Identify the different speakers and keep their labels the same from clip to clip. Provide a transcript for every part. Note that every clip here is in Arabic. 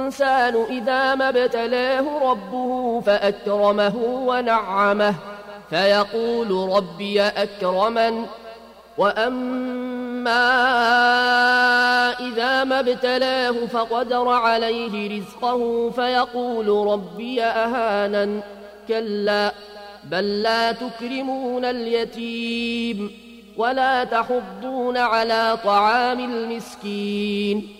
Speaker 1: الإنسان إذا ما ابتلاه ربه فأكرمه ونعمه فيقول ربي أكرمن. وأما إذا ما ابتلاه فقدر عليه رزقه فيقول ربي أهانا كلا بل لا تكرمون اليتيم ولا تحضون على طعام المسكين.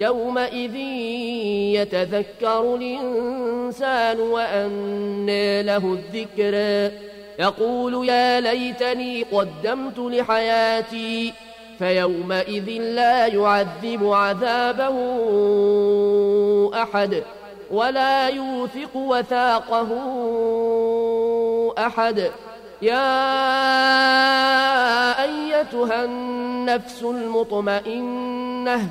Speaker 1: يومئذ يتذكر الإنسان وأنى له الذكر. يقول يا ليتني قدمت لحياتي فيومئذ لا يعذب عذابه أحد ولا يوثق وثاقه أحد. يا أيتها النفس المطمئنة